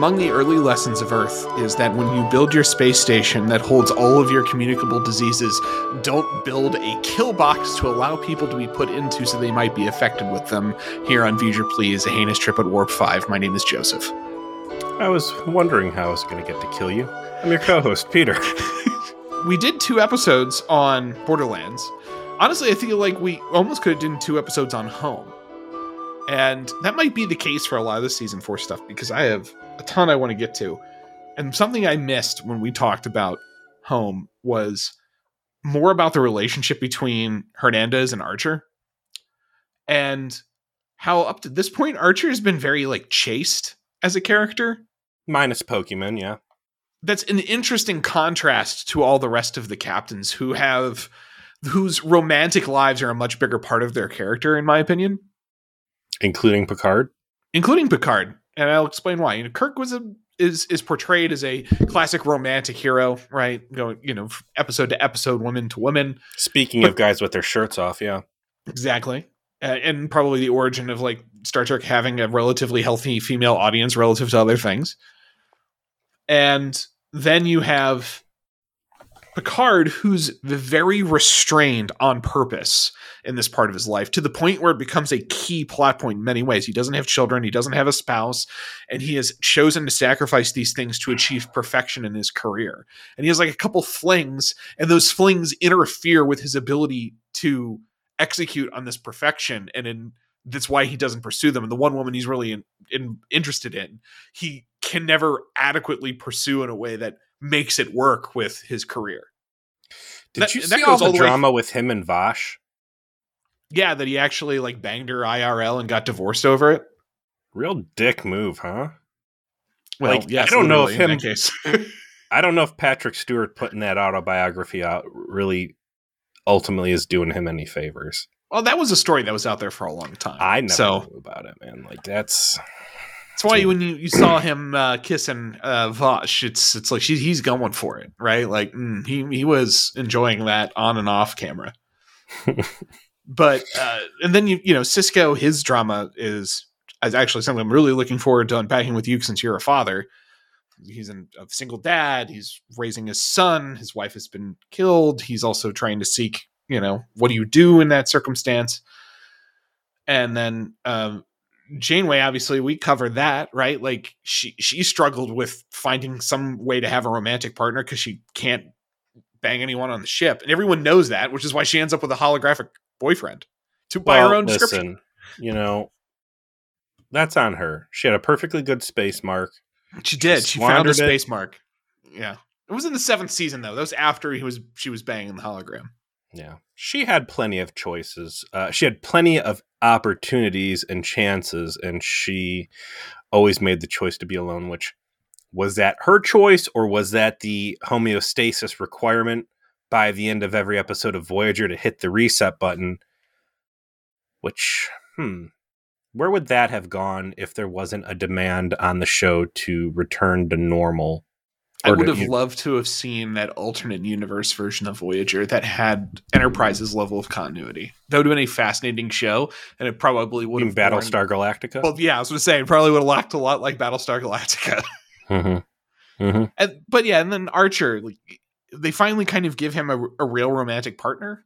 Among the early lessons of Earth is that when you build your space station that holds all of your communicable diseases, don't build a kill box to allow people to be put into so they might be affected with them. Here on Future Please, a heinous trip at Warp 5. My name is Joseph. I was wondering how I was going to get to kill you. I'm your co host, Peter. we did two episodes on Borderlands. Honestly, I feel like we almost could have done two episodes on Home. And that might be the case for a lot of the season four stuff because I have a ton I want to get to. And something I missed when we talked about Home was more about the relationship between Hernandez and Archer. And how up to this point Archer has been very like chaste as a character. Minus Pokemon, yeah. That's an interesting contrast to all the rest of the captains who have whose romantic lives are a much bigger part of their character, in my opinion. Including Picard? Including Picard. And I'll explain why. You know, Kirk was a is is portrayed as a classic romantic hero, right? Going, you know, episode to episode, woman to woman. Speaking but, of guys with their shirts off, yeah. Exactly. Uh, and probably the origin of like Star Trek having a relatively healthy female audience relative to other things. And then you have Picard, who's very restrained on purpose in this part of his life to the point where it becomes a key plot point in many ways. He doesn't have children, he doesn't have a spouse, and he has chosen to sacrifice these things to achieve perfection in his career. And he has like a couple flings, and those flings interfere with his ability to execute on this perfection. And in that's why he doesn't pursue them. And the one woman he's really in, in, interested in, he can never adequately pursue in a way that makes it work with his career. Did that, you see all the, drama with him and Vash? Yeah, that he actually like banged her IRL and got divorced over it. Real dick move, huh? Well, like, yes, I don't know if him. Case. I don't know if Patrick Stewart putting that autobiography out really ultimately is doing him any favors. Well, that was a story that was out there for a long time. I never so, knew about it, man. Like that's that's why when you, you saw him uh, kissing uh, Vash, it's it's like she, he's going for it, right? Like mm, he he was enjoying that on and off camera. but uh, and then you you know Sisko, his drama is is actually something I'm really looking forward to unpacking with you since you're a father. He's an, a single dad. He's raising his son. His wife has been killed. He's also trying to seek you know, what do you do in that circumstance? And then um, Janeway, obviously, we covered that, right? Like she she struggled with finding some way to have a romantic partner because she can't bang anyone on the ship, and everyone knows that, which is why she ends up with a holographic boyfriend to buy well, her own listen, description. You know, that's on her. She had a perfectly good space mark. She did. She, she found a space mark. Yeah, it was in the seventh season though. That was after he was she was banging the hologram. Yeah. She had plenty of choices. Uh, she had plenty of opportunities and chances, and she always made the choice to be alone, which was that her choice or was that the homeostasis requirement by the end of every episode of Voyager to hit the reset button? Which, hmm, where would that have gone if there wasn't a demand on the show to return to normal I would have you... loved to have seen that alternate universe version of Voyager that had Enterprise's level of continuity. That would have been a fascinating show, and it probably would have Battlestar born... Galactica. Well, yeah, I was going to say it probably would have looked a lot like Battlestar Galactica. mm-hmm. Mm-hmm. And, but yeah, and then Archer, like, they finally kind of give him a, a real romantic partner.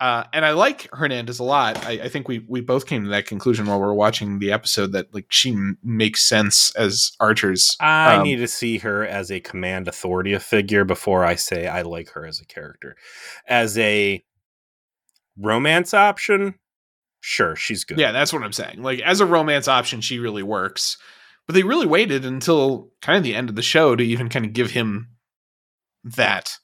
Uh, and I like Hernandez a lot. I, I, think we we both came to that conclusion while we are watching the episode that like she m- makes sense as Archer's. I um, need to see her as a command authority figure before I say I like her as a character. As a romance option, sure, she's good. Yeah, that's what I'm saying. Like as a romance option, she really works. But they really waited until kind of the end of the show to even kind of give him that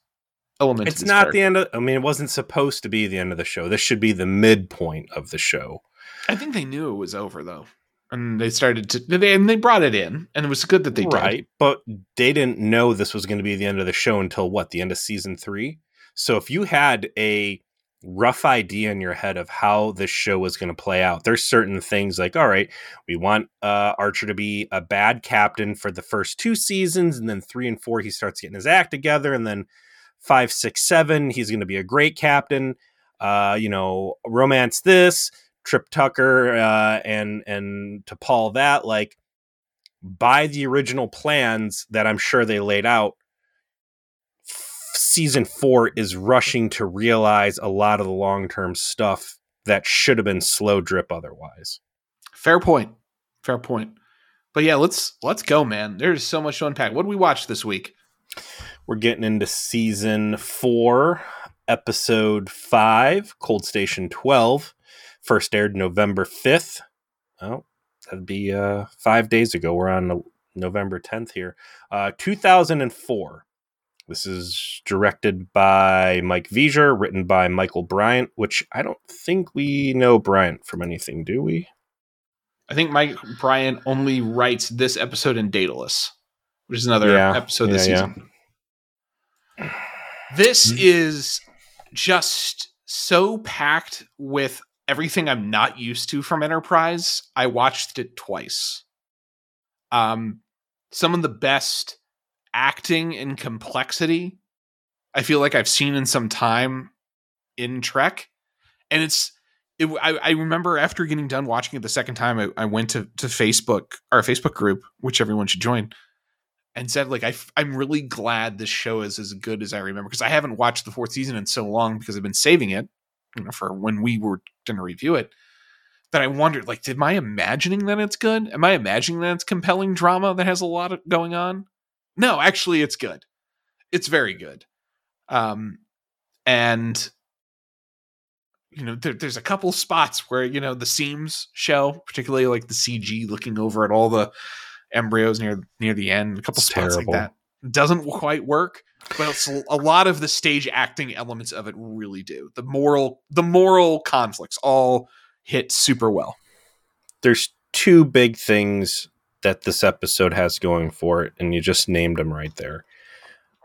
element. It's not the end of. I mean, it wasn't supposed to be the end of the show. This should be the midpoint of the show. I think they knew it was over though, and they started to. They, and they brought it in, and it was good that they right, did. But they didn't know this was going to be the end of the show until what the end of season three. So if you had a rough idea in your head of how this show was going to play out. There's certain things like, all right, we want uh, Archer to be a bad captain for the first two seasons, and then three and four he starts getting his act together, and then five, six, seven. He's going to be a great captain. Uh, you know, romance this, Trip Tucker, uh, and and to Paul that like by the original plans that I'm sure they laid out, f- season four is rushing to realize a lot of the long term stuff that should have been slow drip otherwise. Fair point. Fair point. But yeah, let's let's go, man. There's so much to unpack. What did we watch this week? We're getting into season four, episode five, Cold Station 12. First aired November 5th. Oh, that'd be uh, five days ago. We're on November 10th here. Uh, 2004. This is directed by Mike Vejar, written by Michael Bryant, which I don't think we know Bryant from anything, do we? I think Mike Bryant only writes this episode in Daedalus, which is another Yeah, episode this yeah, yeah. This Mhm. is just so packed with everything I'm not used to from Enterprise. I watched it twice. Um, some of the best acting and complexity I feel like I've seen in some time in Trek, and it's. It, I, I remember after getting done watching it the second time, I, I went to, to Facebook, our Facebook group, which everyone should join, and said like I'm really glad this show is as good as I remember because I haven't watched the fourth season in so long because I've been saving it you know, for when we were going to review it. That I wondered like, did I imagining that it's good? Am I imagining that it's compelling drama that has a lot of going on? No, actually, it's good. It's very good. Um, and you know, there, there's a couple spots where you know the seams show, particularly like the CG looking over at all the embryos near near the end. A couple It's spots terrible. like that doesn't quite work, but it's a lot of the stage acting elements of it really do. The moral the moral conflicts all hit super well. There's two big things that this episode has going for it, and you just named them right there.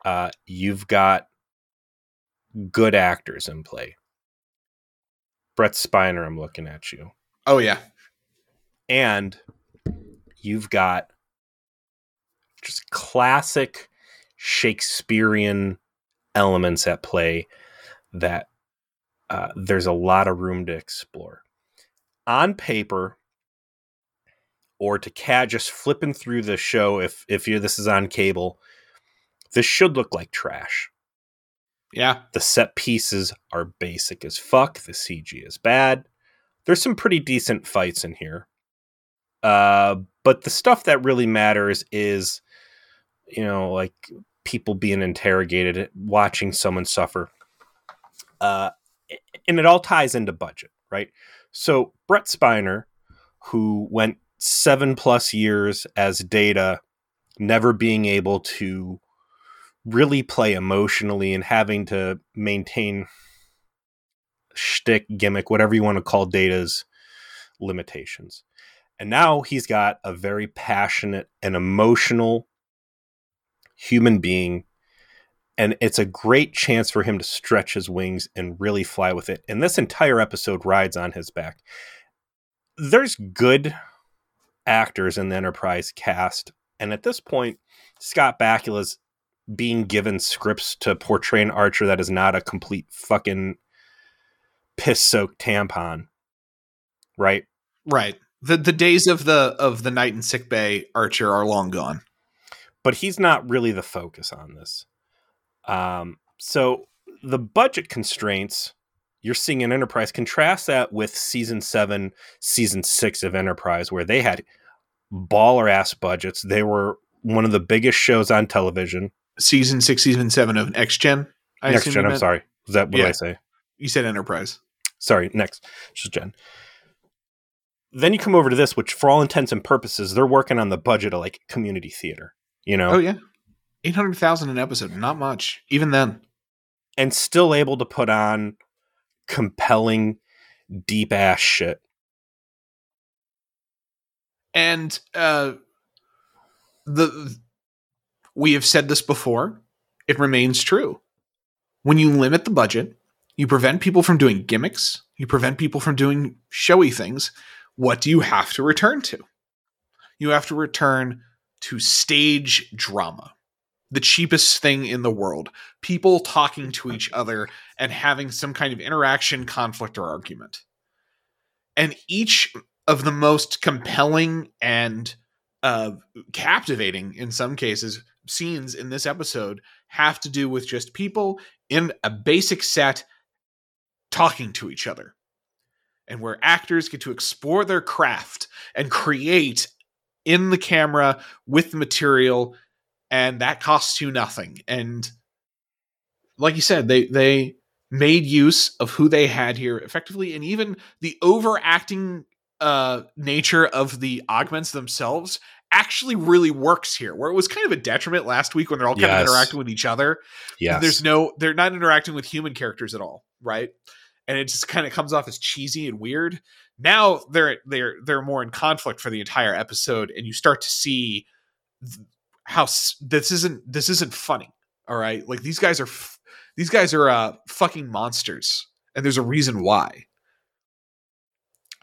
Uh, you've got good actors in play. Brent Spiner, I'm looking at you. Oh yeah, and you've got just classic Shakespearean elements at play that uh, there's a lot of room to explore. On paper, or to cat just flipping through the show, if if you this is on cable, this should look like trash. yeah. The set pieces are basic as fuck. The CG is bad. There's some pretty decent fights in here. Uh, but the stuff that really matters is, you know, like people being interrogated, watching someone suffer. Uh, and it all ties into budget, right? So Brent Spiner, who went seven plus years as Data, never being able to really play emotionally and having to maintain shtick, gimmick, whatever you want to call Data's limitations. And now he's got a very passionate and emotional human being. And it's a great chance for him to stretch his wings and really fly with it. And this entire episode rides on his back. There's good actors in the Enterprise cast. And at this point, Scott Bakula's being given scripts to portray an archer that is not a complete fucking piss soaked tampon. Right? Right. The the days of the of the night in sick bay Archer are long gone. But he's not really the focus on this. Um, so the budget constraints you're seeing in Enterprise contrast that with season seven, season six of Enterprise, where they had baller ass budgets. They were one of the biggest shows on television. Season six, season seven of Next Gen. I next Gen. I'm sorry. Is that what did Yeah. I say? You said Enterprise. Sorry, next. Just Jen. Then you come over to this, which for all intents and purposes, they're working on the budget of like community theater, you know, Oh yeah, eight hundred thousand an episode. Not much, even then. and still able to put on compelling, deep ass shit. And uh, the we have said this before. It remains true. When you limit the budget, you prevent people from doing gimmicks. You prevent people from doing showy things. What do you have to return to? You have to return to stage drama, the cheapest thing in the world. People talking to each other and having some kind of interaction, conflict, or argument. And each of the most compelling and uh, captivating in some cases scenes in this episode have to do with just people in a basic set talking to each other and where actors get to explore their craft and create in the camera with the material and that costs you nothing and like you said they they made use of who they had here effectively and even the overacting uh nature of the augments themselves actually really works here where it was kind of a detriment last week when they're all kind Yes. of interacting with each other Yeah. there's no they're not interacting with human characters at all right and it just kind of comes off as cheesy and weird. Now they're they're they're more in conflict for the entire episode and you start to see how this isn't this isn't funny all right like these guys are these guys are uh fucking monsters and there's a reason why.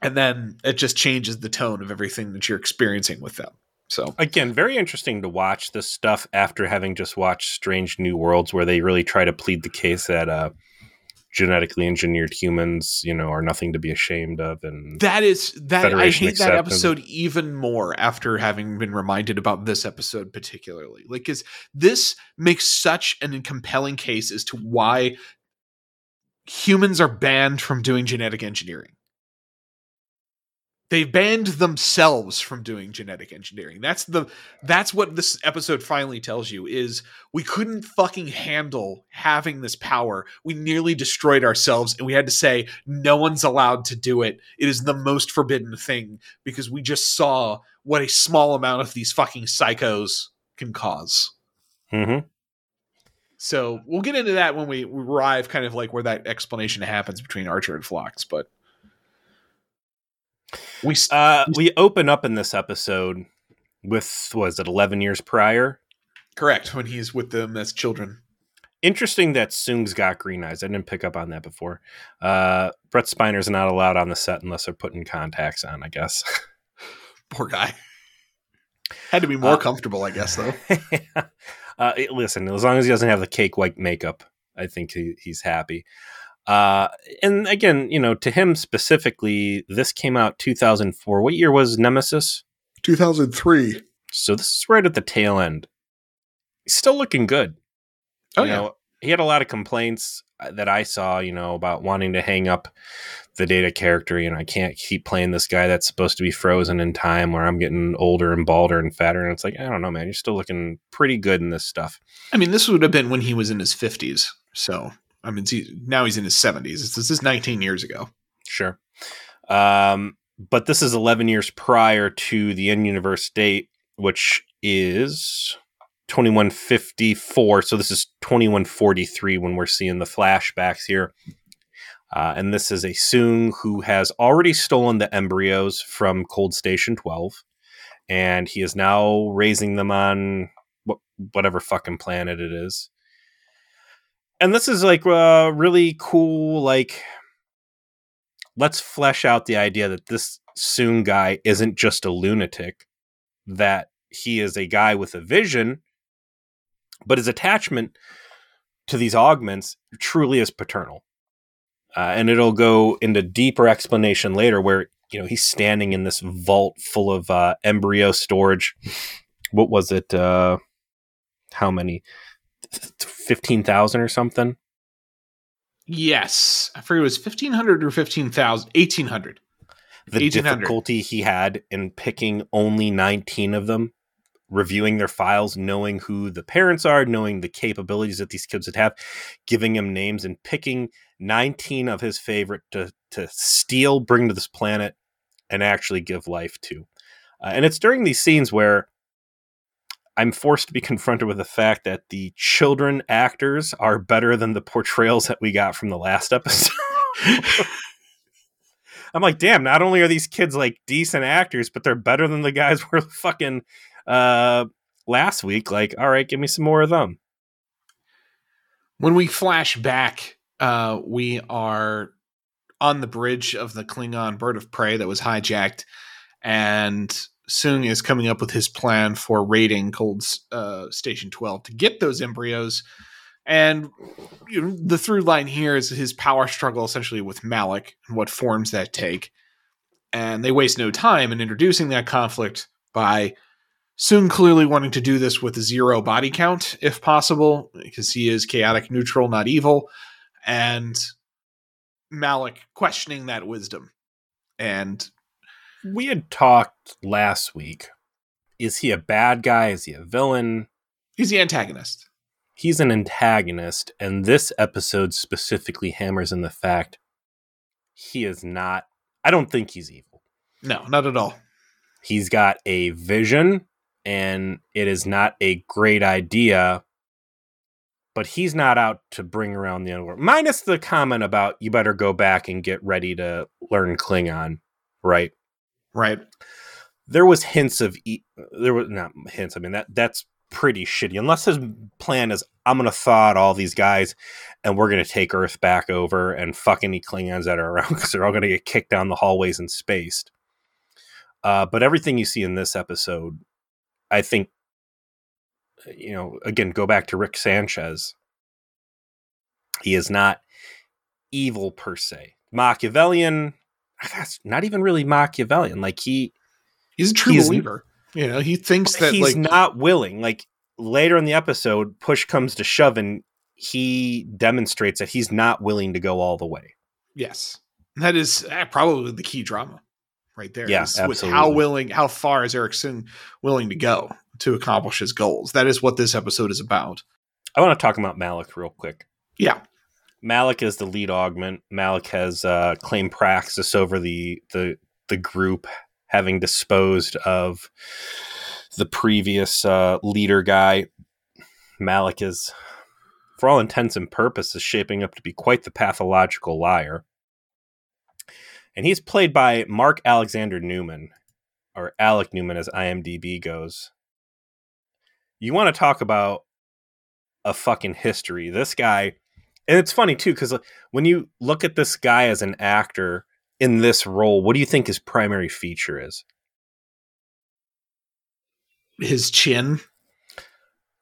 And then it just changes the tone of everything that you're experiencing with them so. Again, very interesting to watch this stuff after having just watched Strange New Worlds, where they really try to plead the case that uh, genetically engineered humans, you know, are nothing to be ashamed of. And That is that I Federation hate that episode even more after having been reminded about this episode particularly. Like cuz this makes such an compelling case as to why humans are banned from doing genetic engineering. They banned themselves from doing genetic engineering. That's the that's what this episode finally tells you is we couldn't fucking handle having this power. We nearly destroyed ourselves and we had to say no one's allowed to do it. It is the most forbidden thing because we just saw what a small amount of these fucking psychos can cause. Mhm. So we'll get into that when we arrive kind of like where that explanation happens between Archer and Phlox, but we uh, we open up in this episode with was it 11 years prior correct when he's with them as children. interesting that Soong's got green eyes. I didn't pick up on that before. Uh, Brent Spiner's not allowed on the set unless they're putting contacts on, I guess. Poor guy. Had to be more Uh, comfortable, I guess, though. uh, it- listen, as long as he doesn't have the cake white makeup, I think he, he's happy. Uh, and again, you know, to him specifically, this came out 2004. What year was Nemesis? 2003. So this is right at the tail end. He's still looking good. Oh, you yeah. know, he had a lot of complaints uh, that I saw, you know, about wanting to hang up the data character. You know, I can't keep playing this guy that's supposed to be frozen in time where I'm getting older and balder and fatter. And it's like, I don't know, man, you're still looking pretty good in this stuff. I mean, this would have been when he was in his 50s. So, I mean, now he's in his 70s. This is 19 years ago. Sure. Um, but this is 11 years prior to the in universe date, which is 2154. So this is 2143 when we're seeing the flashbacks here. Uh, and this is a Soong who has already stolen the embryos from Cold Station 12. And he is now raising them on wh- whatever fucking planet it is. And this is like uh, really cool, like let's flesh out the idea that this Soong guy isn't just a lunatic, that he is a guy with a vision, but his attachment to these augments truly is paternal. Uh, and it'll go into deeper explanation later where, you know, he's standing in this vault full of uh, embryo storage. What was it? Uh, how many? 15,000 or something? Yes. I forget it was 1500 or 15,000. 1800. the 1800. difficulty he had in picking only 19 of them reviewing their files knowing who the parents are knowing the capabilities that these kids would have giving him names and picking 19 of his favorite to, to steal bring to this planet and actually give life to uh, and it's during these scenes where i'm forced to be confronted with the fact that the children actors are better than the portrayals that we got from the last episode I'm like, damn, not only are these kids like decent actors, but they're better than the guys were fucking uh last week. Like, all right, give me some more of them. When we flash back, uh, we are on the bridge of the Klingon bird of prey that was hijacked, and Soong is coming up with his plan for raiding Cold uh, Station 12 to get those embryos. And the through line here is his power struggle essentially with Malik and what forms that take. And they waste no time in introducing that conflict by Soong clearly wanting to do this with zero body count, if possible, because he is chaotic neutral, not evil. And Malik questioning that wisdom. And we had talked last week. Is he a bad guy? Is he a villain? He's the antagonist. He's an antagonist, and this episode specifically hammers in the fact he is not. I don't think he's evil. No, not at all. He's got a vision, and it is not a great idea, but he's not out to bring around the underworld. Minus the comment about you better go back and get ready to learn Klingon, right? Right. There was hints of e- there was not hints. I mean that that's pretty shitty. Unless his plan is I'm gonna thaw out all these guys and we're gonna take Earth back over and fuck any Klingons that are around because they're all gonna get kicked down the hallways and spaced. Uh, but everything you see in this episode, I think, you know, again, go back to Rick Sanchez. He is not evil per se. Machiavellian, that's not even really Machiavellian. Like he, he's a true he's, believer. You know, he thinks that he's like not willing. Like later in the episode, push comes to shove, and he demonstrates that he's not willing to go all the way. Yes, that is uh, probably the key drama right there. Yeah, absolutely. how willing, how far is Arik Soong willing to go to accomplish his goals? That is what this episode is about. I want to talk about Malik real quick. Yeah. Malik is the lead augment. Malik has uh, claimed praxis over the the the group, having disposed of the previous uh, leader guy. Malik is, for all intents and purposes, shaping up to be quite the pathological liar. And he's played by Mark Alexander Newman, or Alec Newman as IMDb goes. You want to talk about a fucking history. This guy, and it's funny too, because when you look at this guy as an actor, in this role, what do you think his primary feature is? His chin.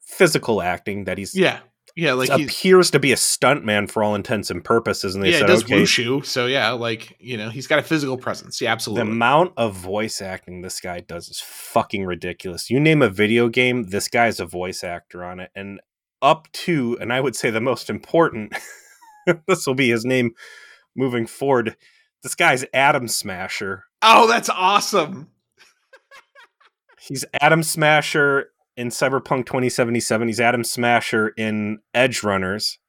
Physical acting that he's yeah yeah like appears to be a stuntman for all intents and purposes, and they yeah, said does okay, wushu, so yeah, like you know he's got a physical presence. Yeah, absolutely. The amount of voice acting this guy does is fucking ridiculous. You name a video game, this guy's a voice actor on it, and up to, and I would say the most important, this will be his name moving forward this guy's Adam Smasher. Oh, that's awesome. He's Adam Smasher in Cyberpunk 2077. He's Adam Smasher in Edgerunners.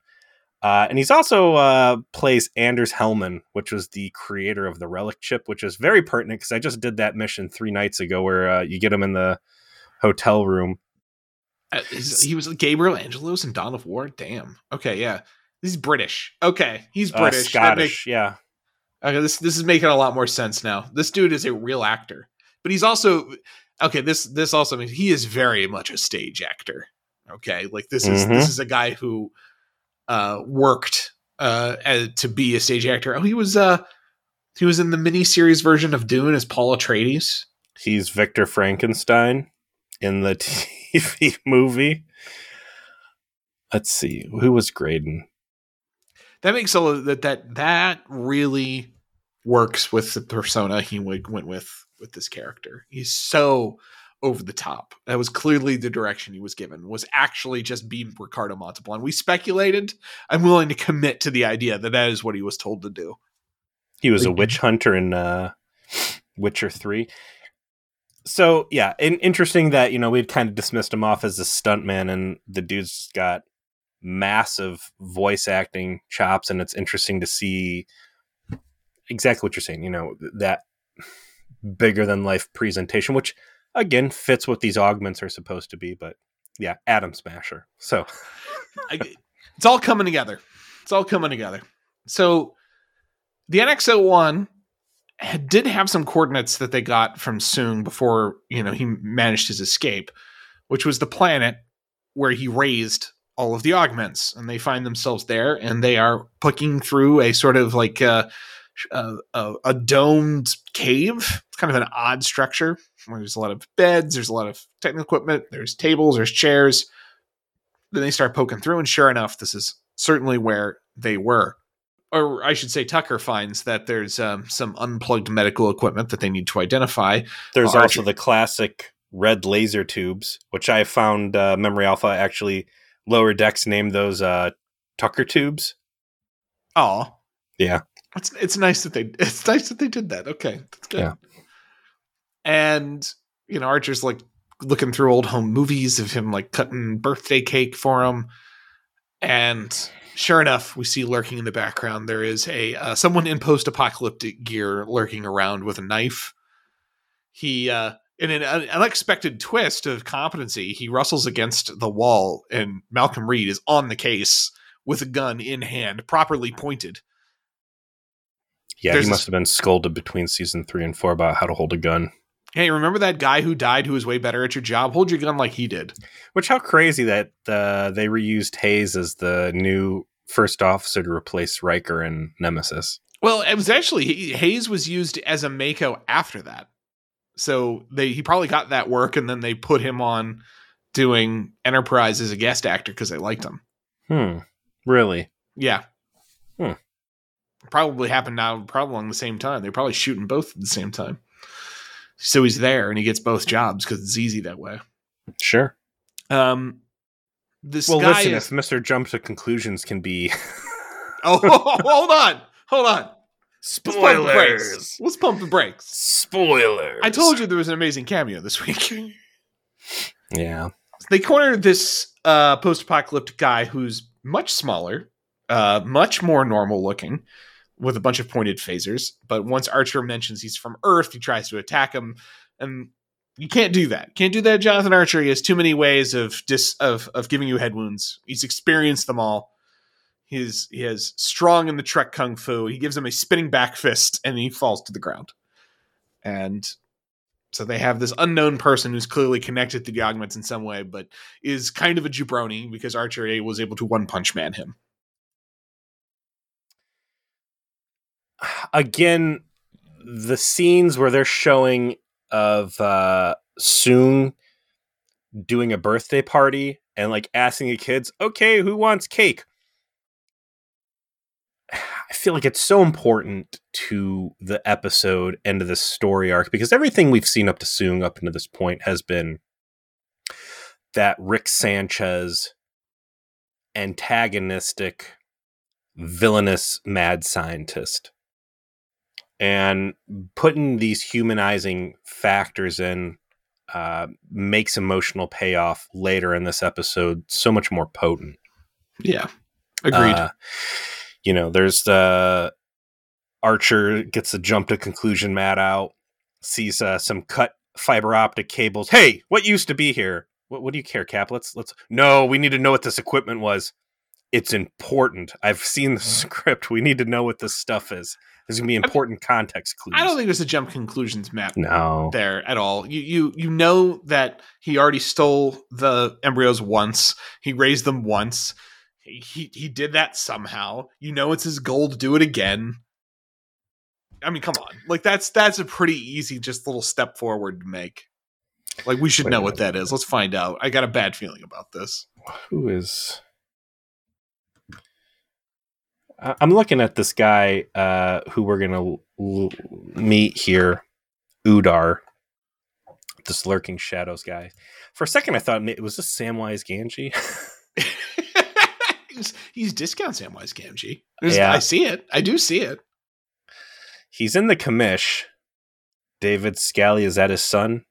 Uh, and he's also uh, plays Anders Hellman, which was the creator of the Relic chip, which is very pertinent because I just did that mission three nights ago where uh, you get him in the hotel room. Uh, he was Gabriel Angelos in Dawn of War. Damn. Okay, yeah. He's British. Okay, he's uh, British. Scottish. yeah. Okay, this this is making a lot more sense now. This dude is a real actor, but he's also okay. This this also means he is very much a stage actor. Okay, like this is mm-hmm. this is a guy who uh, worked uh, as, to be a stage actor. Oh, he was uh he was in the miniseries version of Dune as Paul Atreides. He's Victor Frankenstein in the TV movie. Let's see who was Graydon that makes a that that that really works with the persona he went with with this character. He's so over the top. That was clearly the direction he was given. Was actually just being Ricardo Montalban. We speculated. I'm willing to commit to the idea that that is what he was told to do. He was a witch hunter in uh, Witcher Three. So yeah, interesting that you know we'd kind of dismissed him off as a stuntman, and the dude's got massive voice acting chops and it's interesting to see exactly what you're saying you know that bigger than life presentation which again fits what these augments are supposed to be but yeah Adam Smasher so. It's all coming together. It's all coming together. So the nx01 did have some coordinates that they got from Soong before you know he managed his escape which was the planet where he raised all of the augments and they find themselves there and they are pucking through a sort of like a, uh, a, a, domed cave. It's kind of an odd structure where there's a lot of beds there's a lot of technical equipment there's tables there's chairs. Then they start poking through and sure enough this is certainly where they were or I should say, Tucker finds that there's um, some unplugged medical equipment that they need to identify. There's uh, also the classic red laser tubes, which I found uh, Memory Alpha actually lower decks named those uh, Tucker tubes. Oh, Yeah. it's it's nice that they it's nice that they did that. Okay, that's good. Yeah. And you know, Archer's like looking through old home movies of him like cutting birthday cake for him, and sure enough, we see lurking in the background there is a uh, someone in post-apocalyptic gear lurking around with a knife. He uh in an unexpected twist of competency, he rustles against the wall, and Malcolm Reed is on the case with a gun in hand, properly pointed. Yeah, There's he this- must have been scolded between season three and four about how to hold a gun. Hey, remember that guy who died who was way better at your job? Hold your gun like he did. Which how crazy that uh, they reused Hayes as the new first officer to replace Riker and Nemesis. Well, it was actually Hayes was used as a MACO after that. So they he probably got that work and then they put him on doing Enterprise as a guest actor because they liked him. Hmm. Really? Yeah. Hmm. Probably happened now probably along the same time. They're probably shooting both at the same time. So he's there and he gets both jobs because it's easy that way. Sure. Um this Well, guy listen, is, if Mister Jump to conclusions can be Oh, hold on. Hold on. Let's pump. Let's pump the brakes. spoilers. I told you there was an amazing cameo this week. Yeah. they corner this uh, post-apocalyptic guy who's much smaller, uh, much more normal looking, with a bunch of pointed phasers. But once Archer mentions he's from Earth, he tries to attack him, and you can't do that. Can't do that, Jonathan Archer. He has too many ways of dis of of giving you head wounds. He's experienced them all. He's he has strong in the Trek kung fu. He gives him a spinning back fist, and he falls to the ground. And so they have this unknown person who's clearly connected to the augments in some way, but is kind of a jabroni because Archer A was able to one punch man him. Again, the scenes where they're showing of uh Soong doing a birthday party and like asking the kids, "Okay, who wants cake?" I feel like it's so important to the episode and to the story arc because everything we've seen up to Soong up into this point has been that Rick Sanchez antagonistic, villainous mad scientist. And putting these humanizing factors in uh, makes emotional payoff later in this episode so much more potent. Yeah, agreed. Uh, you know, there's the Archer gets the jump to conclusion mat out, sees uh, some cut fiber optic cables. Hey, what used to be here? What, what do you care, Cap? Let's let's. No, we need to know what this equipment was. It's important. I've seen the script. We need to know what this stuff is. There's gonna be important context clues. I don't think there's a jump conclusions map No. there at all. You you you know that he already stole the embryos once. He raised them once. He he, he did that somehow. You know it's his goal to do it again. I mean, come on. Like that's that's a pretty easy just little step forward to make. Like we should Wait know what that is. Let's find out. I got a bad feeling about this. Who is? I'm looking at this guy uh, who we're gonna l- l- meet here, Udar, this lurking shadows guy. For a second, I thought it was this Samwise Gamgee. he's, he's discount Samwise Gamgee. There's- Yeah. I see it. I do see it. He's in the commish. David Scally is that his son?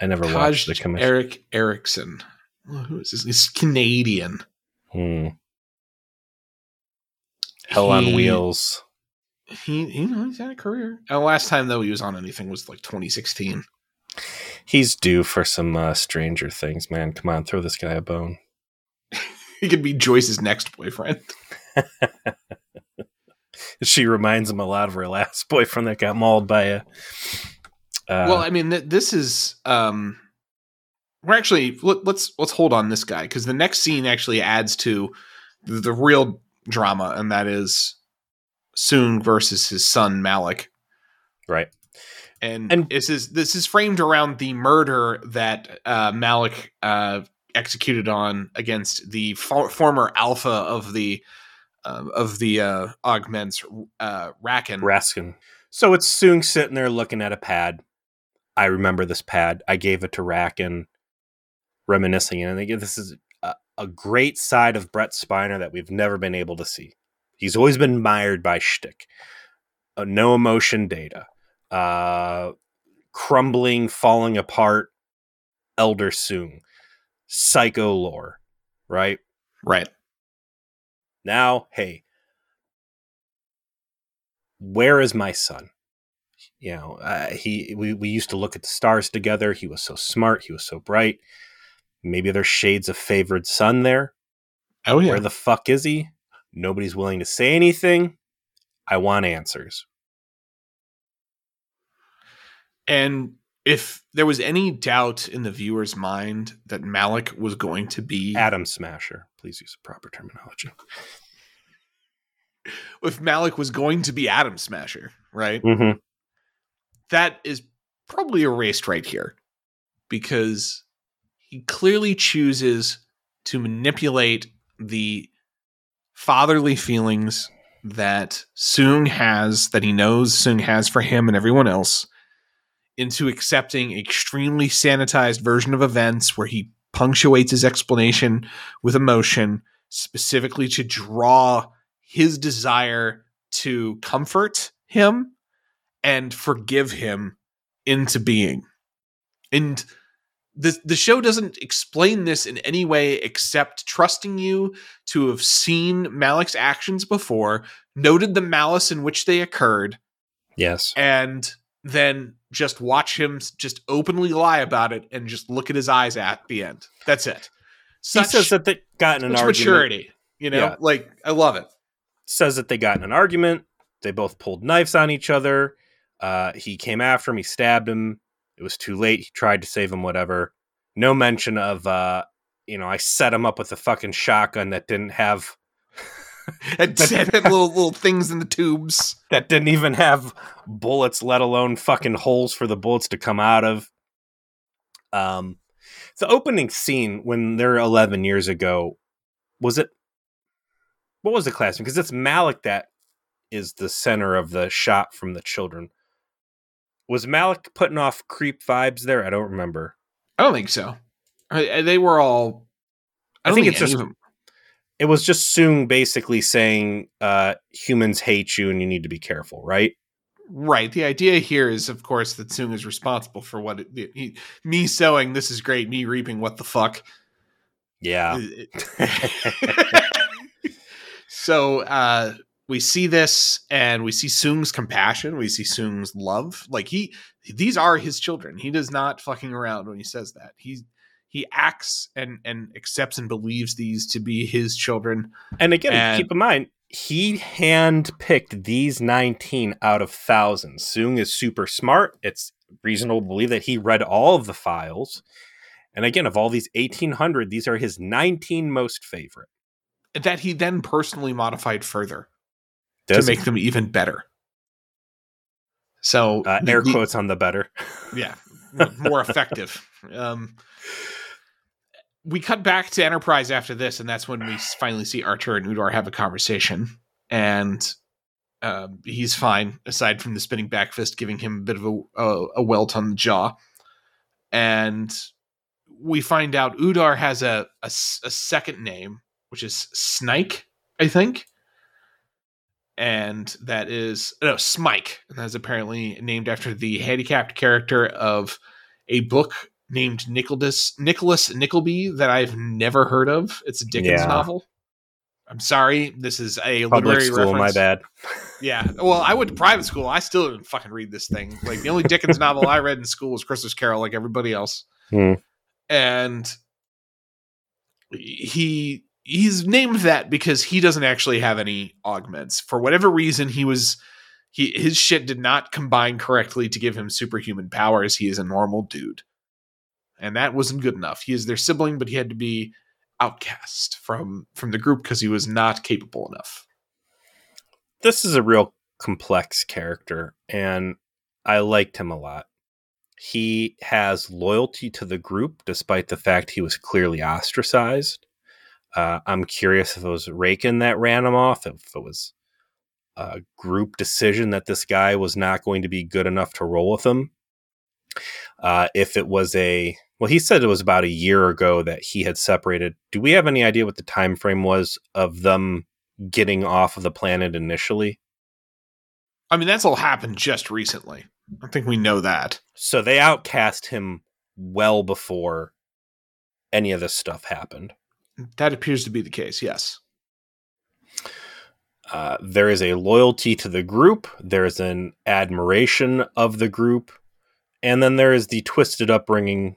I never watched the Taj commish. Eric Erickson. Who is this? He's Canadian. Hmm. Hell on Wheels. He, you know, he's had a career. Uh, last time though he was on anything was like 2016. He's due for some uh, Stranger Things, man. Come on, throw this guy a bone. He could be Joyce's next boyfriend. she reminds him a lot of her last boyfriend that got mauled by a. Uh, well, I mean, th- this is um, we're actually let, let's let's hold on this guy because the next scene actually adds to the, the real drama, and that is Soong versus his son Malik. right. and, And- this is this is framed around the murder that uh, Malik uh, executed on against the for- former alpha of the uh, of the uh, augments, uh, Raakin. Raskin. So it's Soong sitting there looking at a pad, I remember this pad. I gave it to Raakin, reminiscing, and I think this is a, great side of Brent Spiner that we've never been able to see. He's always been mired by shtick, uh, no emotion data, uh, crumbling, falling apart, Elder Soong, psycho lore, right? Right. Now, hey, where is my son? You know, uh, he we, we used to look at the stars together. He was so smart. He was so bright. Maybe there's shades of favored son there. Oh yeah. Where the fuck is he? Nobody's willing to say anything. I want answers. And if there was any doubt in the viewer's mind that Malik was going to be Adam Smasher, please use the proper terminology. if Malik was going to be Adam Smasher, right? Mm-hmm. That is probably erased right here because clearly chooses to manipulate the fatherly feelings that Soong has, that he knows Soong has for him and everyone else, into accepting extremely sanitized version of events where he punctuates his explanation with emotion specifically to draw his desire to comfort him and forgive him into being. And the the show doesn't explain this in any way except trusting you to have seen Malik's actions before, noted the malice in which they occurred, Yes. and then just watch him just openly lie about it and just look at his eyes at the end. That's it. he says that they got in an argument. maturity, you know? Yeah. Like I love it. Says that they got in an argument. They both pulled knives on each other. Uh, he came after him. He stabbed him. It was too late. He tried to save him. Whatever. No mention of uh, you know I set him up with a fucking shotgun that didn't have And had little little things in the tubes. that didn't even have bullets, let alone fucking holes for the bullets to come out of. Um, the opening scene when they're 11 years ago was it? What was the classroom? Because it's Malik that is the center of the shot from the children. Was Malik putting off creep vibes there? I don't remember. I don't think so. They were all. I, I think think it's just- It was just Soong basically saying uh, humans hate you and you need to be careful, right? right. The idea here is, of course, that Soong is responsible for what it, he, me sowing. This is great. Me reaping. What the fuck? Yeah. so uh, we see this, and we see Soong's compassion. We see Soong's love. Like he, these are his children. He does not fucking around when he says that. He he acts and and accepts and believes these to be his children. And again, And- keep in mind, he handpicked these 19 out of thousands. Soong is super smart. It's reasonable to believe that he read all of the files. And again, of all these 1,800, these are his 19 most favorite. That he then personally modified further Does to make them even better. So uh, air the- quotes on the better. yeah more effective. Um we cut back to enterprise after this and that's when we finally see archer and udar have a conversation. And um, he's fine aside from the spinning back fist giving him a bit of a, a, a welt on the jaw. And we find out udar has a a second name which is snike i think and that is no Smike, and that's apparently named after the handicapped character of a book named Nicholas Nicholas Nickleby that I've never heard of. It's a Dickens Yeah. novel. I'm sorry, this is a Public literary school, my bad. Yeah, well, I went to private school. I still didn't fucking read this thing. Like the only Dickens novel I read in school was Christmas Carol, like everybody else. Hmm. And he he's named that because he doesn't actually have any augments. For whatever reason, he was he his shit did not combine correctly to give him superhuman powers. He is a normal dude, and that wasn't good enough. He is their sibling, but he had to be outcast from from the group because he was not capable enough. This is a real complex character, and I liked him a lot. He has loyalty to the group despite the fact he was clearly ostracized. Uh, I'm curious if it was Raakin that ran him off, if it was a group decision that this guy was not going to be good enough to roll with him. Uh, if it was a well, he said it was about a year ago that he had separated. Do we have any idea what the time frame was of them getting off of the planet initially? I mean, that's all happened just recently. I think we know that. So they outcast him well before any of this stuff happened. That appears to be the case, yes. Uh, there is a loyalty to the group, there is an admiration of the group, and then there is the twisted upbringing.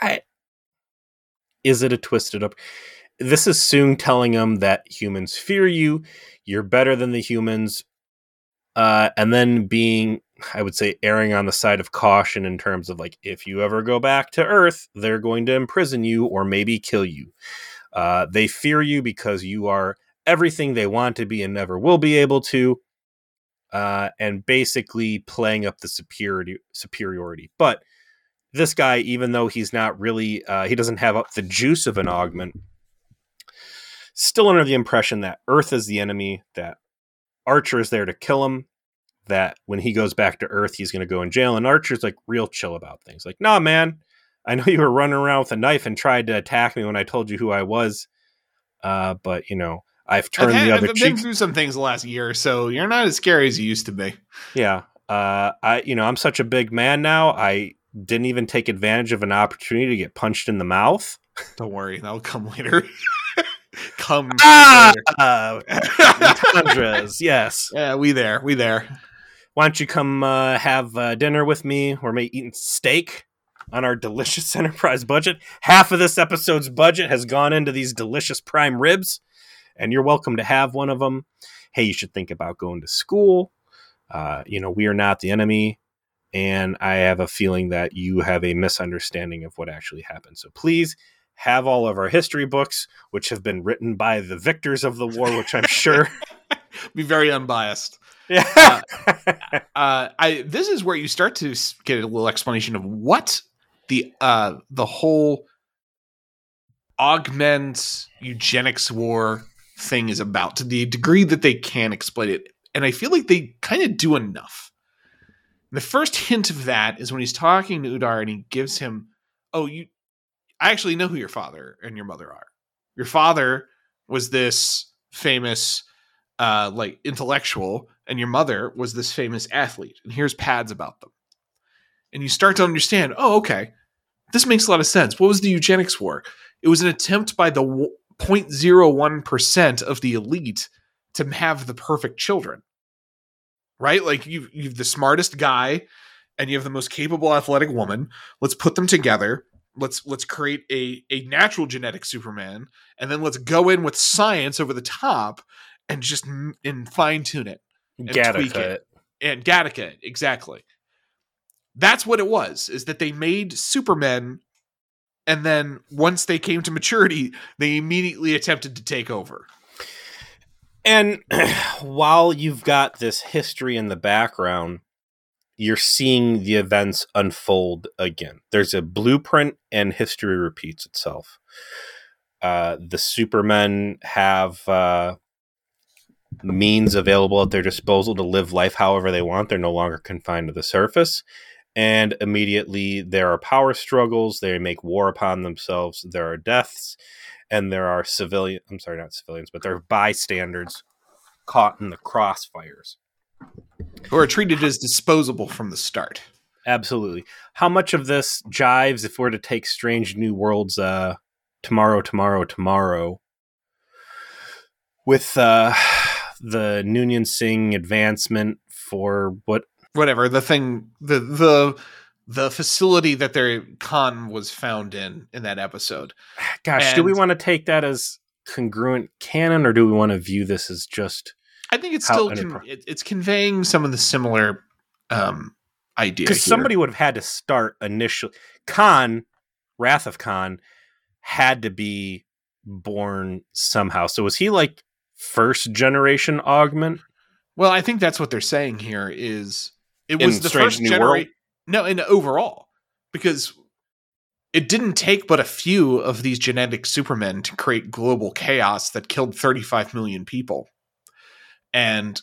I, is it a twisted up? This is Soong telling them that humans fear you, you're better than the humans, uh, and then being I would say erring on the side of caution in terms of like if you ever go back to Earth, they're going to imprison you or maybe kill you. Uh, they fear you because you are everything they want to be and never will be able to, uh, and basically playing up the superiority. Superiority, but this guy, even though he's not really, uh, he doesn't have up the juice of an augment. Still under the impression that Earth is the enemy, that Archer is there to kill him, that when he goes back to Earth, he's going to go in jail. And Archer's like real chill about things. Like, nah, man, I know you were running around with a knife and tried to attack me when I told you who I was. Uh, but you know, I've turned I've had, the other I've cheek. been through some things the last year, so you're not as scary as you used to be. Yeah. Uh, I, you know, I'm such a big man now. I didn't even take advantage of an opportunity to get punched in the mouth. Don't worry, that'll come later. come Ah, later. uh, yes. Yeah, we there, we there. Why don't you come uh, have uh, dinner with me? We're maybe eating steak on our delicious enterprise budget. Half of this episode's budget has gone into these delicious prime ribs, and you're welcome to have one of them. Hey, you should think about going to school. Uh, you know, we are not the enemy, and I have a feeling that you have a misunderstanding of what actually happened. So please have all of our history books, which have been written by the victors of the war, which I'm sure. Be very unbiased. Yeah. Uh, I this is where you start to get a little explanation of what the uh the whole augment eugenics war thing is about to the degree that they can explain it. And i feel like they kind of do enough. The first hint of that is when he's talking to udar and he gives him oh you i actually know who your father and your mother are. Your father was this famous uh like intellectual and your mother was this famous athlete and here's pads about them. And you start to understand oh okay this makes a lot of sense. What was the eugenics war it was an attempt by the 0.01% of the elite to have the perfect children. Right? Like you you've the smartest guy and you have the most capable athletic woman. Let's put them together. Let's let's create a a natural genetic superman and then let's go in with science over the top and just and fine tune it and tweak Gattaca. it. and Gattaca, exactly. That's what it was, is that they made Supermen, and then once they came to maturity, they immediately attempted to take over. And while you've got this history in the background, you're seeing the events unfold again. There's a blueprint, and history repeats itself. Uh, the Supermen have uh, means available at their disposal to live life however they want. They're no longer confined to the surface. And immediately there are power struggles. They make war upon themselves. There are deaths. And there are civilian, I'm sorry, not civilians, but there are bystanders caught in the crossfires. Who are treated as disposable from the start. Absolutely. How much of this jives if we're to take Strange New Worlds uh, tomorrow, tomorrow, tomorrow with uh, the Noonien Singh advancement for what? Whatever the thing, the the the facility that their con was found in in that episode. Gosh, do we want to take that as congruent canon or do we want to view this as just I think it's still con- it, it's conveying some of the similar um idea. because somebody would have had to start initially. Khan, Wrath of Khan, had to be born somehow. So was he like first generation augment? Well, I think that's what they're saying here is it In was the Strange first New generation. No, in overall, because it didn't take but a few of these genetic supermen to create global chaos that killed 35 million people. And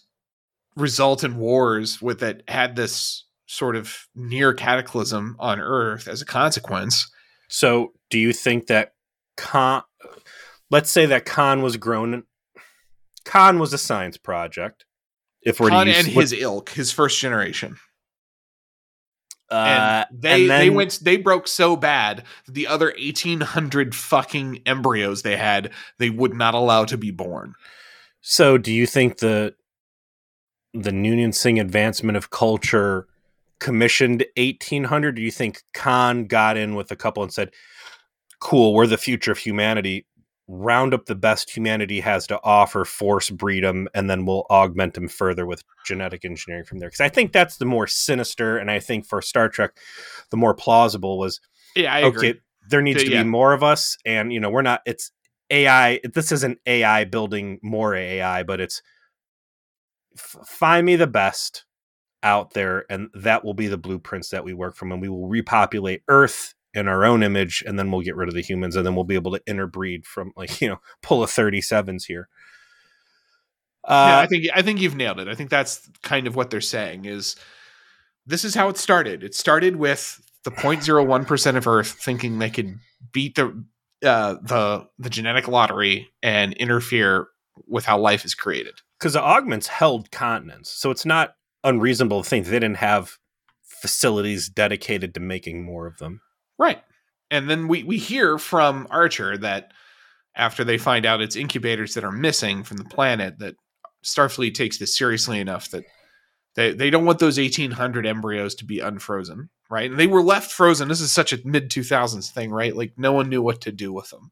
result in wars with that had this sort of near cataclysm on Earth as a consequence. So, do you think that Khan? Let's say that Khan was grown. Khan was a science project. If we're Khan and his ilk, his first generation. uh, and they and they went they broke so bad that the other 1800 fucking embryos they had they would not allow to be born So, do you think the the Noonien Singh advancement of culture commissioned 1800? Do you think Khan got in with a couple and said, "Cool, we're the future of humanity. Round up the best humanity has to offer, force breed them, and then we'll augment them further with genetic engineering from there." Because I think that's the more sinister, and I think for Star Trek, the more plausible was yeah i okay, agree there needs to Yeah. be more of us, and you know, we're not. It's AI. This isn't AI building more AI, but it's f- find me the best out there, and that will be the blueprints that we work from, and we will repopulate Earth in our own image, and then we'll get rid of the humans, and then we'll be able to interbreed from like you know pull a thirty sevens here. yeah, Uh, i think i think you've nailed it i think that's kind of what they're saying is this is how it started it started with the 0.01% of earth thinking they could beat the uh, the the genetic lottery and interfere with how life is created because the augments held continents, so it's not unreasonable to think they didn't have facilities dedicated to making more of them. Right. And then we, we hear from Archer that after they find out it's incubators that are missing from the planet, that Starfleet takes this seriously enough that they, they don't want those 1800 embryos to be unfrozen. Right. And they were left frozen. This is such a mid 2000s thing, right? Like no one knew what to do with them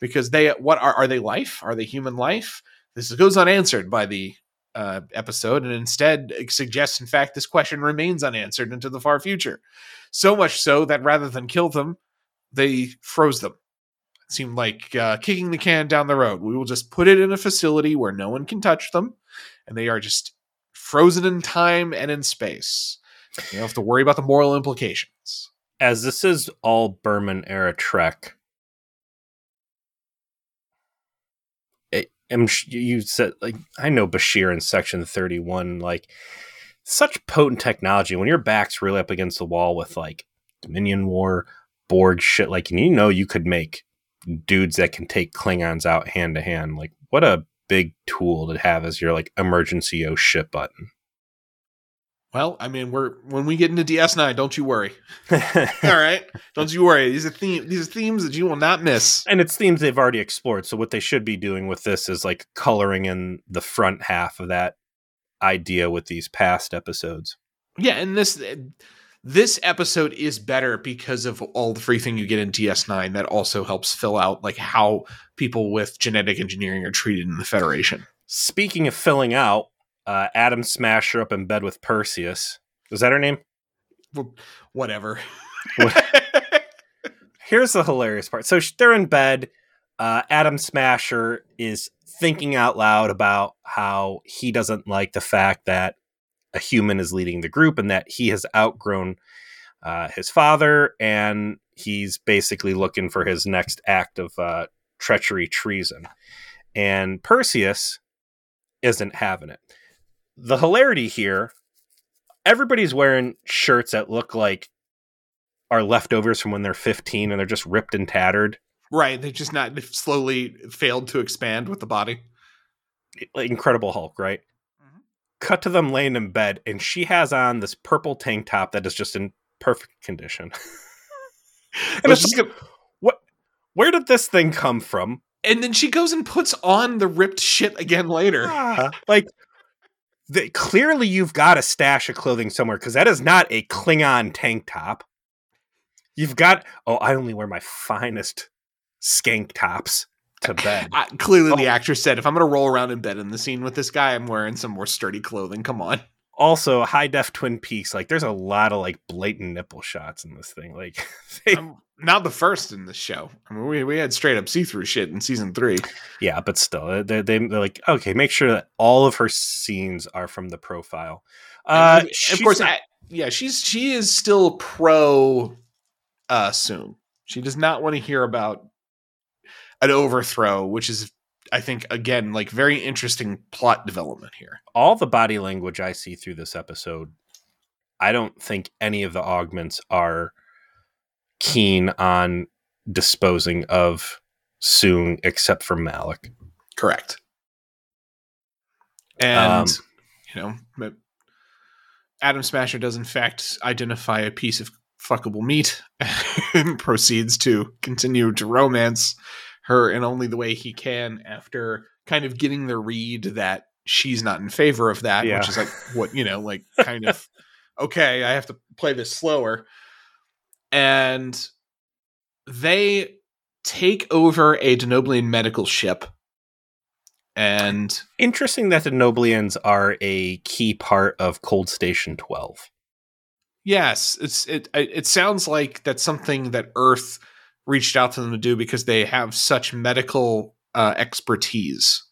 because they, what are, are they life? Are they human life? This goes unanswered by the uh, episode and instead suggests, in fact, this question remains unanswered into the far future. So much so that rather than kill them, they froze them. It seemed like uh, kicking the can down the road. We will just put it in a facility where no one can touch them, and they are just frozen in time and in space. You don't have to worry about the moral implications. As this is all Berman era Trek, I'm, you said like I know Bashir in Section Thirty One, like such potent technology. When your back's really up against the wall with like Dominion War, Borg shit, like and you know you could make dudes that can take Klingons out hand to hand. Like what a big tool to have as your like emergency oh shit button. Well, I mean, we're when we get into DS9, don't you worry. All right, don't you worry. These are theme, these are themes that you will not miss. and it's themes they've already explored. So what they should be doing with this is like coloring in the front half of that idea with these past episodes. Yeah, and this this episode is better because of all the free thing you get in DS9 that also helps fill out like how people with genetic engineering are treated in the Federation. Speaking of filling out, uh, Adam Smasher up in bed with Persis. Is that her name? Whatever. Here's the hilarious part. So they're in bed. Uh, Adam Smasher is thinking out loud about how he doesn't like the fact that a human is leading the group and that he has outgrown uh, his father and he's basically looking for his next act of uh, treachery, treason. And Persis isn't having it. The hilarity here everybody's wearing shirts that look like are leftovers from when they're 15 and they're just ripped and tattered. right, they just not they've slowly failed to expand with the body. Incredible Hulk, right? Mhm. Cut to them laying in bed, and she has on this purple tank top that is just in perfect condition. and But it's just, what? Where did this thing come from? And then she goes and puts on the ripped shit again later. Ah, like, the, clearly you've got a stash of clothing somewhere because that is not a Klingon tank top. You've got oh, I only wear my finest skank tops to bed. Uh, clearly, the Oh. actress said, "If I'm going to roll around in bed in the scene with this guy, I'm wearing some more sturdy clothing." Come on. Also high def twin peaks like there's a lot of like blatant nipple shots in this thing like they, I'm not the first in this show. I mean, we, we had straight up see through shit in season three. yeah but still they, they, they're like okay make sure that all of her scenes are from the profile uh And of course, not- I, yeah, she's she is still pro uh, Soong. She does not want to hear about an overthrow, which is I think again like very interesting plot development here. All the body language I see through this episode, I don't think any of the augments are keen on disposing of Soong except for Malik. Correct. And Um, you know, Adam Smasher does in fact identify a piece of fuckable meat and proceeds to continue to romance her in only the way he can after kind of getting the read that she's not in favor of that, Yeah. which is like what, you know, like kind of okay, I have to play this slower. And they take over a Denobulan medical ship and Interesting that the Noblians are a key part of Cold Station 12. Yes, it's it. It it sounds like that's something that Earth reached out to them to do because they have such medical uh, expertise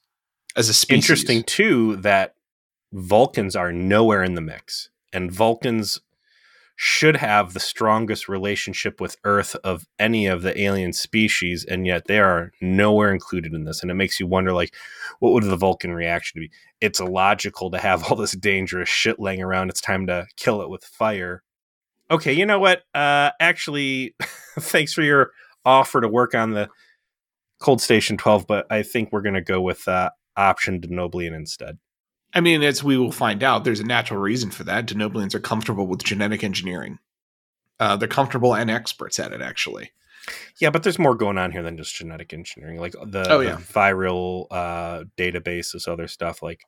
as a species. Interesting too that Vulcans are nowhere in the mix, and Vulcans should have the strongest relationship with Earth of any of the alien species, and yet they are nowhere included in this. And it makes you wonder, like, what would the Vulcan reaction be? It's illogical to have all this dangerous shit laying around. It's time to kill it with fire. Okay, you know what? Uh, actually, thanks for your offer to work on the Cold Station 12, but I think we're going to go with uh, option Denobulan instead. I mean, as we will find out, there's a natural reason for that. Denobulans are comfortable with genetic engineering. Uh, they're comfortable and experts at it, actually. Yeah, but there's more going on here than just genetic engineering. Like the, Oh, the viral uh, database, this other stuff. Like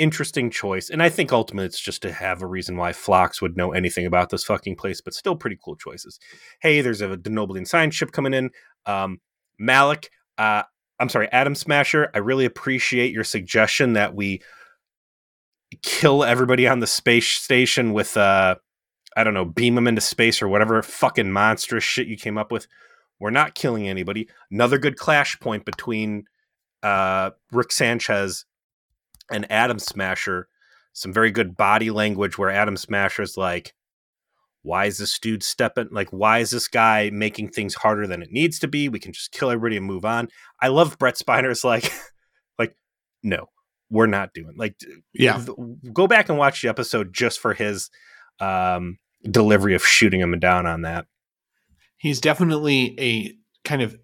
interesting choice, and I think ultimately it's just to have a reason why Phlox would know anything about this fucking place. But still, pretty cool choices. Hey, there's a Denobulan science ship coming in. Um, Malik, uh, I'm sorry, Adam Smasher. I really appreciate your suggestion that we kill everybody on the space station with uh I don't know, beam them into space or whatever fucking monstrous shit you came up with. We're not killing anybody. Another good clash point between uh Rick Sanchez and Adam Smasher. Some very good body language where Adam Smasher's like, why is this dude stepping like why is this guy making things harder than it needs to be? We can just kill everybody and move on. I love Brent Spiner's like like, no, we're not doing like Yeah. go back and watch the episode just for his um, delivery of shooting him down on that. He's definitely a kind of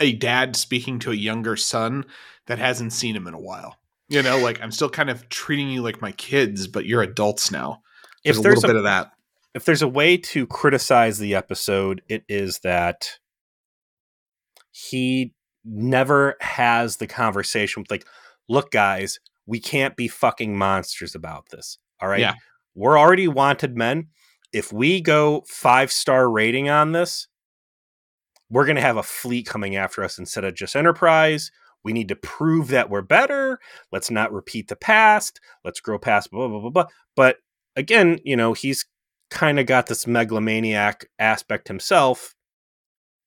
a dad speaking to a younger son that hasn't seen him in a while. You know, like I'm still kind of treating you like my kids, but you're adults now. There's, If a there's little a, bit of that. if there's a way to criticize the episode, it is that he never has the conversation with like, look, guys, we can't be fucking monsters about this. All right. Yeah. We're already wanted men. If we go five star rating on this, we're going to have a fleet coming after us instead of just Enterprise. We need to prove that we're better. Let's not repeat the past. Let's grow past blah, blah, blah, blah. But again, you know, he's kind of got this megalomaniac aspect himself,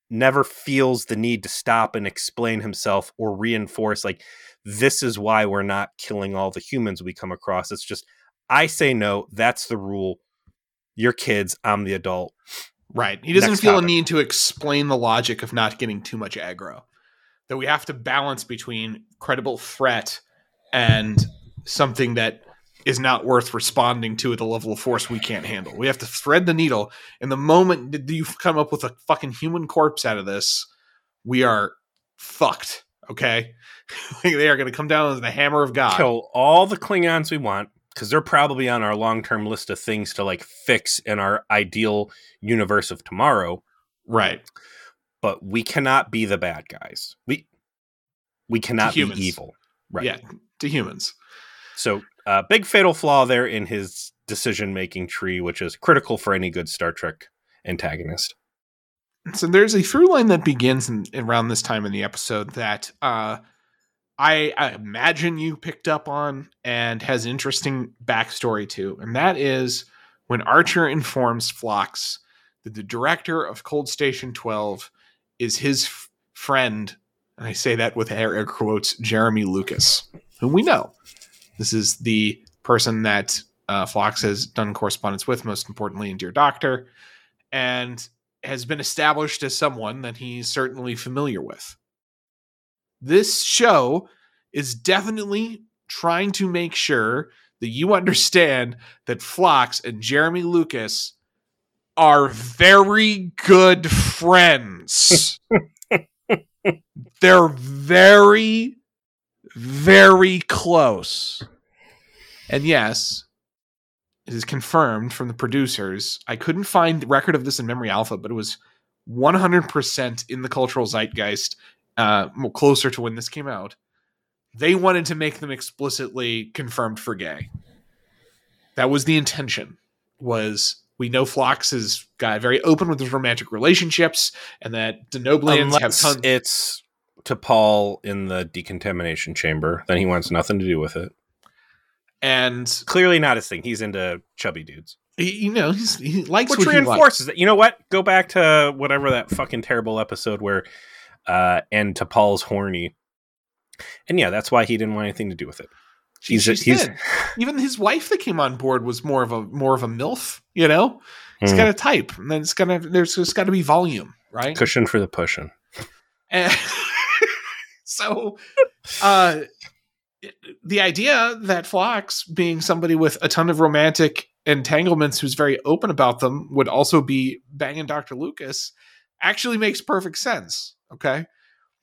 never feels the need to stop and explain himself or reinforce, like, this is why we're not killing all the humans we come across. It's just, I say no. That's the rule. Your kids, I'm the adult. Right. He doesn't Next feel topic. a need to explain the logic of not getting too much aggro. That we have to balance between credible threat and something that is not worth responding to at the level of force we can't handle. We have to thread the needle. And the moment that you come up with a fucking human corpse out of this, we are fucked. Okay. they are going to come down as the hammer of God. Kill all the Klingons we want because they're probably on our long term list of things to like fix in our ideal universe of tomorrow. Right. But we cannot be the bad guys. We we cannot be evil. Right. Yeah. To humans. So, uh, big fatal flaw there in his decision making tree, which is critical for any good Star Trek antagonist. So there's a through line that begins in, around this time in the episode that uh, I, I imagine you picked up on and has interesting backstory to, and that is when Archer informs Phlox that the director of Cold Station 12 is his f- friend, and I say that with air, quotes, Jeremy Lucas, whom we know. This is the person that uh, Phlox has done correspondence with, most importantly in Dear Doctor, and has been established as someone that he's certainly familiar with. this show is definitely trying to make sure that you understand that Phlox and Jeremy Lucas are very good friends. They're very, very close. And yes, it is confirmed from the producers. I couldn't find record of this in Memory Alpha, but it was 100% in the cultural zeitgeist, uh, closer to when this came out. They wanted to make them explicitly confirmed for gay. That was the intention. Was we know Phlox is got very open with his romantic relationships, and that Denobulans have tons. It's T'Pol in the decontamination chamber, then he wants nothing to do with it. And clearly not his thing. He's into chubby dudes. He, you know, he likes which what reinforces that. You know what? Go back to whatever that fucking terrible episode where, uh, and Paul's horny, and yeah, that's why he didn't want anything to do with it. He's, he's, he's even his wife that came on board was more of a more of a milf. You know, he's mm. got a type, and then it's gonna there's just got to be volume, right? Cushion for the pushing. And so, uh, the idea that Phlox, being somebody with a ton of romantic entanglements who's very open about them, would also be banging Dr. Lucas actually makes perfect sense. Okay.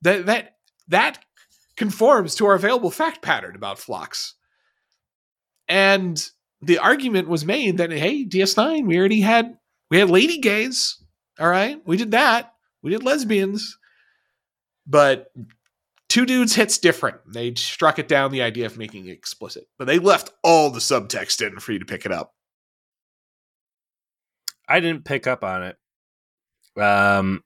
That that that conforms to our available fact pattern about Phlox. And the argument was made that hey, DS9, we already had we had lady gays. All right. We did that. We did lesbians. But Two Dudes hits different. They struck it down the idea of making it explicit, but they left all the subtext in for you to pick it up. I didn't pick up on it. Um,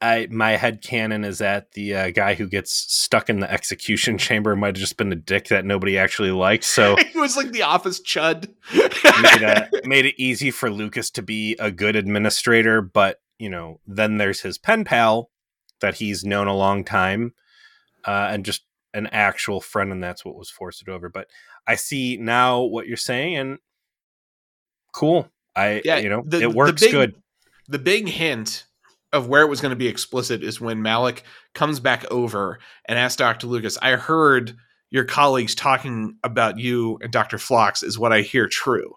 I my head canon is that the uh, guy who gets stuck in the execution chamber might have just been a dick that nobody actually liked. So he was like the office chud. made, uh, made it easy for Lucas to be a good administrator, but you know, then there's his pen pal that he's known a long time uh, and just an actual friend, and that's what was forced it over. But I see now what you're saying, and cool. I yeah, you know the, it works big, good. The big hint of where it was going to be explicit is when Malik comes back over and asks Dr. Lucas, I heard your colleagues talking about you and Dr. Phlox is what I hear true.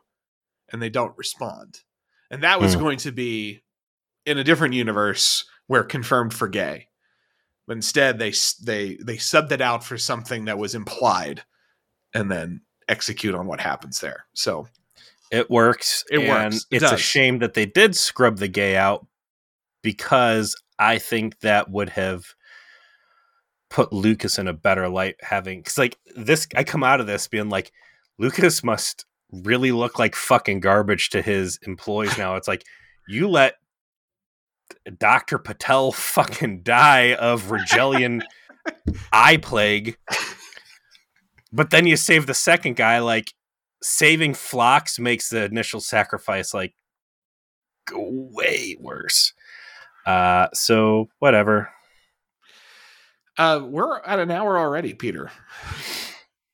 And they don't respond. And that was mm. going to be in a different universe where confirmed for gay. But instead, they they they subbed it out for something that was implied, and then execute on what happens there. So it works. It works. It's does. a shame that they did scrub the gay out because I think that would have put Lucas in a better light having cuz like this I come out of this being like Lucas must really look like fucking garbage to his employees now. It's like you let Dr. Patel fucking die of Rigelian eye plague. But then you save the second guy, like saving Phlox makes the initial sacrifice like way worse. Uh so whatever. Uh we're at an hour already, Peter.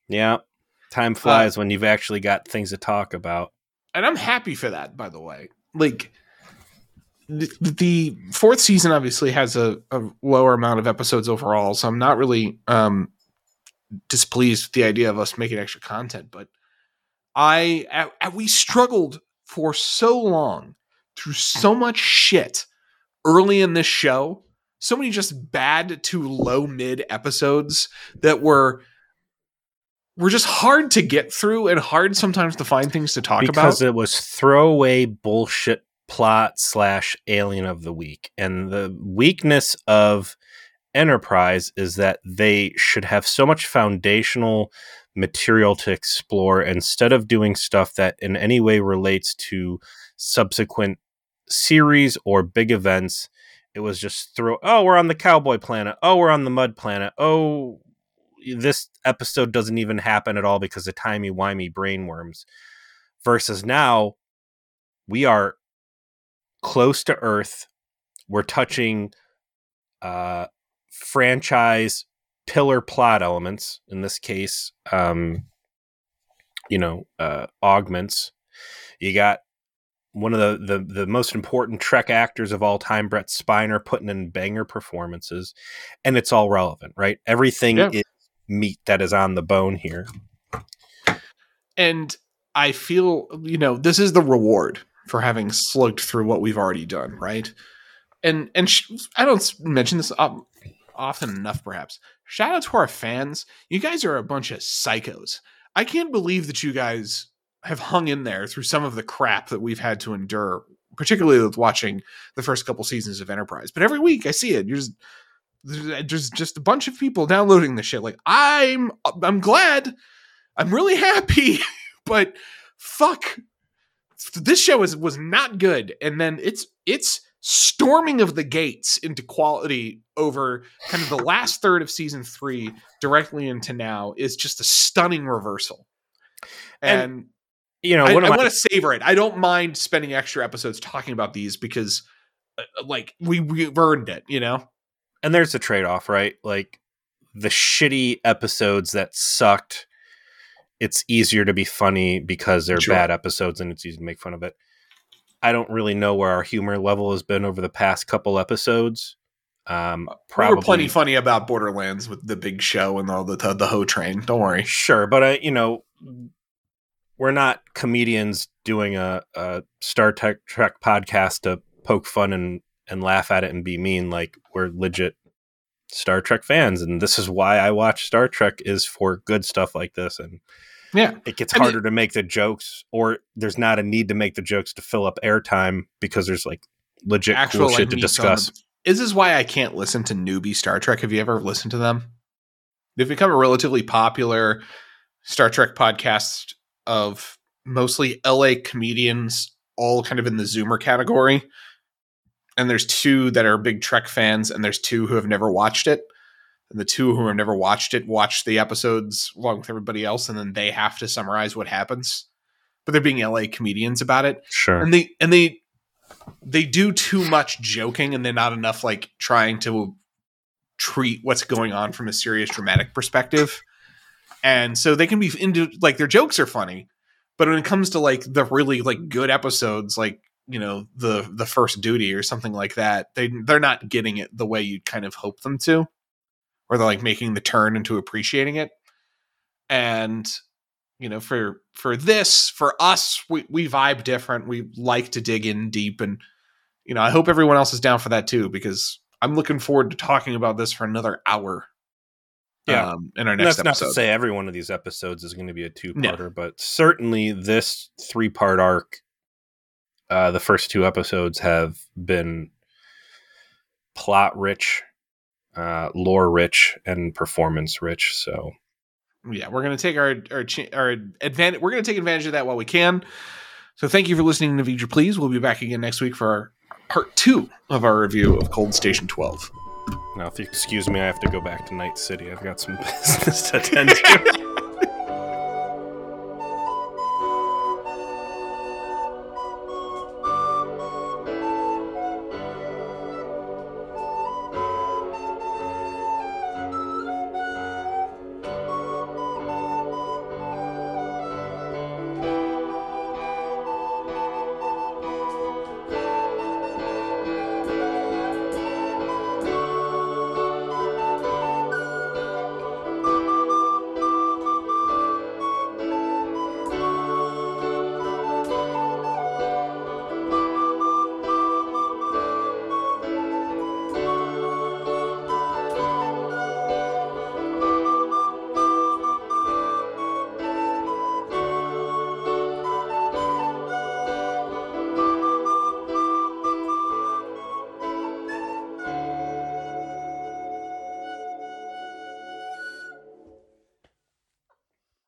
Yeah. Time flies uh, when you've actually got things to talk about. And I'm happy for that, by the way. Like the, fourth season obviously has a, a, lower amount of episodes overall, so I'm not really um, displeased with the idea of us making extra content. But I, we struggled for so long through so much shit early in this show, so many just bad to low mid episodes that were were just hard to get through and hard sometimes to find things to talk because about. Because it was throwaway bullshit plot slash alien of the week. And the weakness of Enterprise is that they should have so much foundational material to explore instead of doing stuff that in any way relates to subsequent series or big events. It was just throw, oh, we're on the cowboy planet. Oh, we're on the mud planet. Oh, this episode doesn't even happen at all because of timey wimey brainworms. Versus now, we are close to Earth. We're touching uh, franchise pillar plot elements. In this case, um, you know, uh, augments. You got one of the, the the most important Trek actors of all time, Brent Spiner, putting in banger performances, and it's all relevant, right? Everything Yeah. is meat that is on the bone here. and I feel you know this is the reward for having slugged through what we've already done, right? And and sh- I don't mention this um, often enough, perhaps. Shout out to our fans. You guys are a bunch of psychos. I can't believe that you guys have hung in there through some of the crap that we've had to endure, particularly with watching the first couple seasons of Enterprise. But every week I see it. You're just there's uh, there's just a bunch of people downloading this shit. Like I'm I'm glad. I'm really happy, but fuck, this show is was not good. And then it's it's storming of the gates into quality over kind of the last third of season three directly into now is just a stunning reversal. And, And, You know, I, my, want to savor it. I don't mind spending extra episodes talking about these because, uh, like, we we've earned it. You know. and there's a trade off, right? Like the shitty episodes that sucked. It's easier to be funny because they're Sure. bad episodes, and it's easy to make fun of it. I don't really know where our humor level has been over the past couple episodes. Um, We probably were plenty funny about Borderlands with the big show and all the the, the hoe train. Don't worry. Sure, but I, you know, we're not comedians doing a, a Star Trek, Trek podcast to poke fun and and laugh at it and be mean. Like we're legit Star Trek fans, and this is why I watch Star Trek is for good stuff like this. And Yeah. it gets I mean- harder to make the jokes, or there's not a need to make the jokes to fill up airtime because there's like legit cool like, shit to discuss. the- This is why I can't listen to newbie Star Trek. Have you ever listened to them? They've become a relatively popular Star Trek podcast of mostly LA comedians, all kind of in the Zoomer category. And there's two that are big Trek fans, and there's two who have never watched it. And the two who have never watched it watch the episodes along with everybody else, and then they have to summarize what happens. But they're being LA comedians about it Sure. and they and they they do too much joking and they're not enough like trying to treat what's going on from a serious dramatic perspective and so they can be into like their jokes are funny but when it comes to like the really like good episodes like you know the the first duty or something like that they they're not getting it the way you'd kind of hope them to or they're like making the turn into appreciating it. And you know for for this for us we we vibe different. We like to dig in deep and you know i hope everyone else is down for that too because i'm looking forward to talking about this for another hour Yeah. um, in our And next that's not to say every one of these episodes is going to be a two-parter, but certainly this three-part arc, uh, the first two episodes have been plot-rich, uh, lore-rich, and performance-rich. So. Yeah we're gonna take our our, our advantage we're gonna take advantage of that while we can. So thank you for listening to Vejar please. We'll be back again next week for our part two of our review of cold station 12 now, if you excuse me, I have to go back to Night City. I've got some business to attend to.